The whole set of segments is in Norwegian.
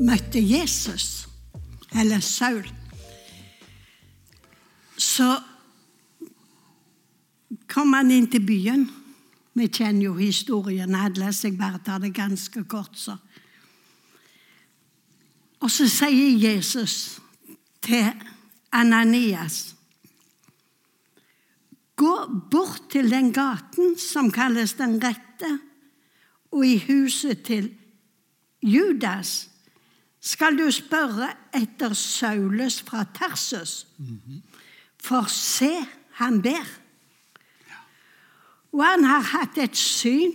møter Jesus, eller Saul, så kom han inn til byen. Vi kjenner jo historien alle, så jeg bare tar det ganske kort. så. Og så sier Jesus til Ananias Gå bort til den gaten som kalles Den rette, og i huset til Judas skal du spørre etter Saulus fra Tarsus. For se, han ber. Og han har hatt et syn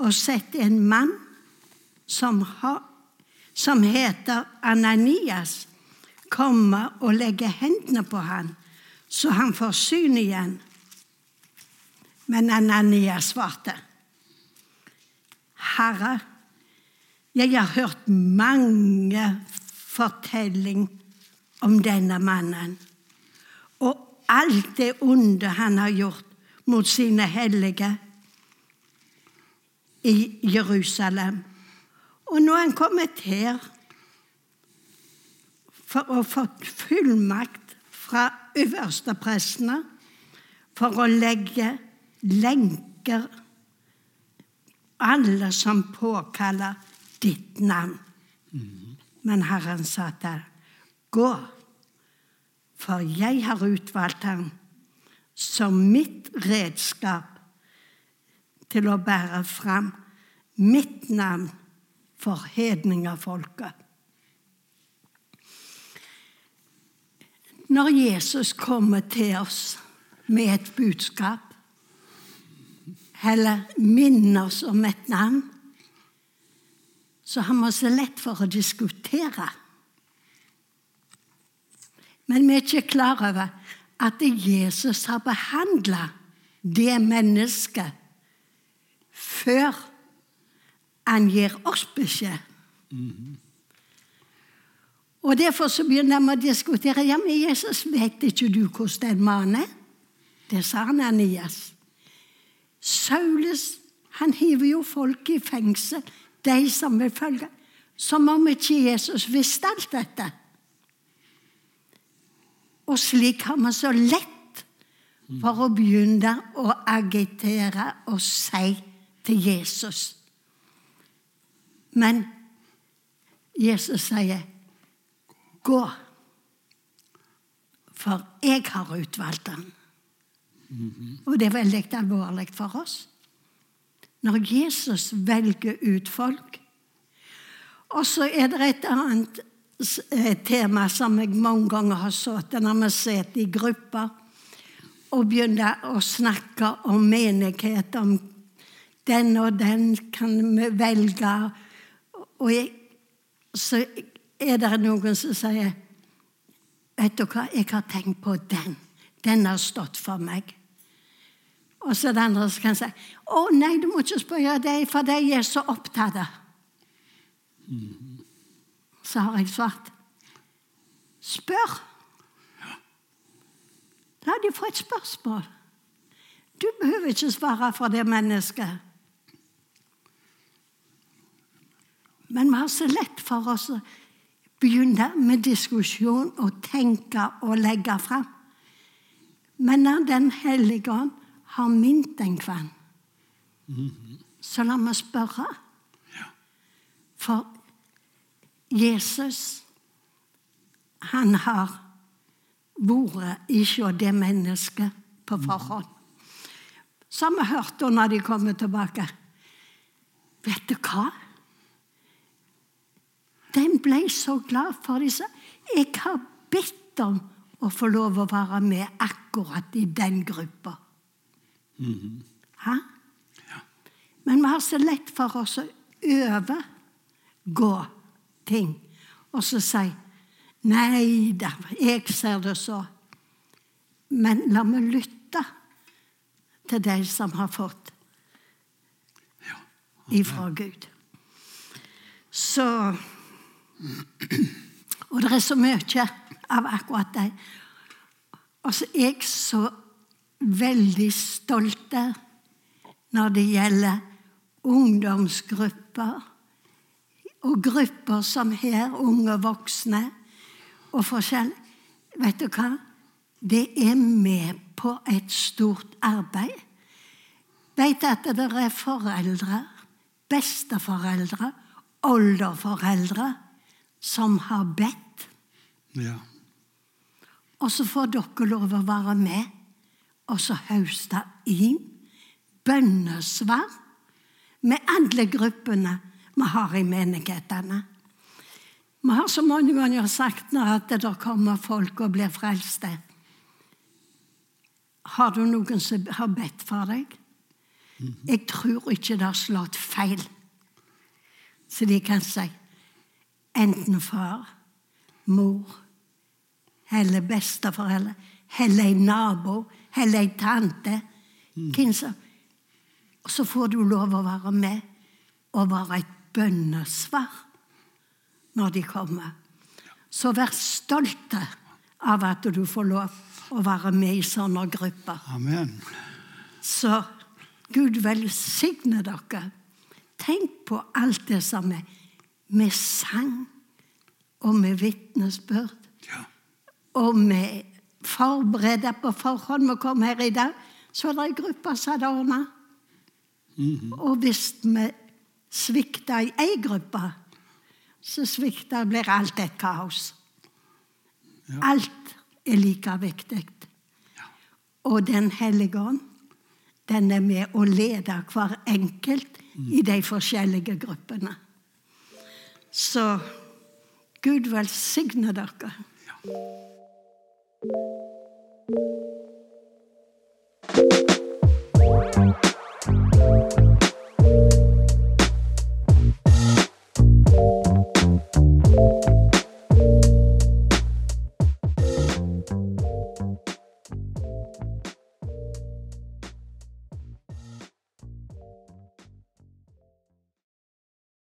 og sett en mann som, har, som heter Ananias, komme og legge hendene på han, så han får syn igjen. Men Ananias svarte, Herre, jeg har hørt mange fortelling om denne mannen, og alt det onde han har gjort mot sine hellige i Jerusalem. Og nå er han kommet her for å få fullmakt fra øversteprestene for å legge lenker alle som påkaller ditt navn. Men Herren sa til gå, for jeg har utvalgt ham som mitt redskap til å bære fram mitt navn for hedningafolket. Når Jesus kommer til oss med et budskap, eller minner oss om et navn, så har vi så lett for å diskutere. Men vi er ikke klar over at Jesus har behandla det mennesket før han gir oss beskjed. Og Derfor så begynner vi å diskutere ja, men Jesus, vet ikke du hvordan den mannen er? Det sa han Anias. Saulus han hiver jo folk i fengsel, de som vil følge. Som om ikke Jesus visste alt dette. Og slik har vi så lett for å begynne å agitere og si til Jesus. Men Jesus sier, 'Gå, for jeg har utvalgt ham'. Og det er veldig alvorlig for oss. Når Jesus velger ut folk. Og så er det et annet tema som jeg mange ganger har sittet når vi sitter i grupper og begynner å snakke om menighet, om den og den kan vi velge. Og jeg, så er det noen som sier Vet du hva, jeg har tenkt på den. Den har stått for meg. Og så er det andre som kan si å nei, du må ikke spørre dem, for de er så opptatt. Så har jeg svart spør. La de få et spørsmål. Du behøver ikke svare for det mennesket. Men vi har så lett for oss å begynne med diskusjon og tenke og legge fram. Men når Den hellige ånd har mint en kvann, så la meg spørre. For Jesus, han har vært ikke det mennesket på forhånd. Så har vi hørt når de kommer tilbake. Vet du hva? Den ble så glad for disse. Jeg har bedt om å få lov å være med akkurat i den gruppa. Mhm. Hæ? Men vi har så lett for oss å overgå ting og så si Nei da, jeg ser det så. Men la meg lytte til de som har fått ifra Gud. Så Og det er så mye av akkurat det. Altså, jeg så veldig stolte når det gjelder ungdomsgrupper og grupper som her, unge voksne og forskjell. Vet du hva? Det er med på et stort arbeid. Vet at det er foreldre, besteforeldre, oldeforeldre som har bedt. Ja. Og så får dere lov å være med og så høste inn bønnesvar med alle gruppene vi har i menighetene. Vi har så mange ganger sagt nå at det kommer folk og blir frelste. Har du noen som har bedt for deg? Jeg tror ikke det har slått feil. Så de kan si enten far, mor eller besteforeldre eller en nabo eller ei tante. Mm. Og så får du lov å være med og være et bønnesvar når de kommer. Så vær stolte av at du får lov å være med i sånne grupper. Amen. Så Gud velsigne dere. Tenk på alt det som er med sang og med vitnesbyrd. Ja. Og vi forbereder på forhånd. Vi kom her i dag, så var det ei gruppe som hadde ordna. Og hvis vi svikter i ei gruppe, så svikter blir alt et kaos. Alt er like viktig. Og Den hellige ånd, den er med å lede hver enkelt i de forskjellige gruppene. Så Gud velsigne dere. Ja. Thank you.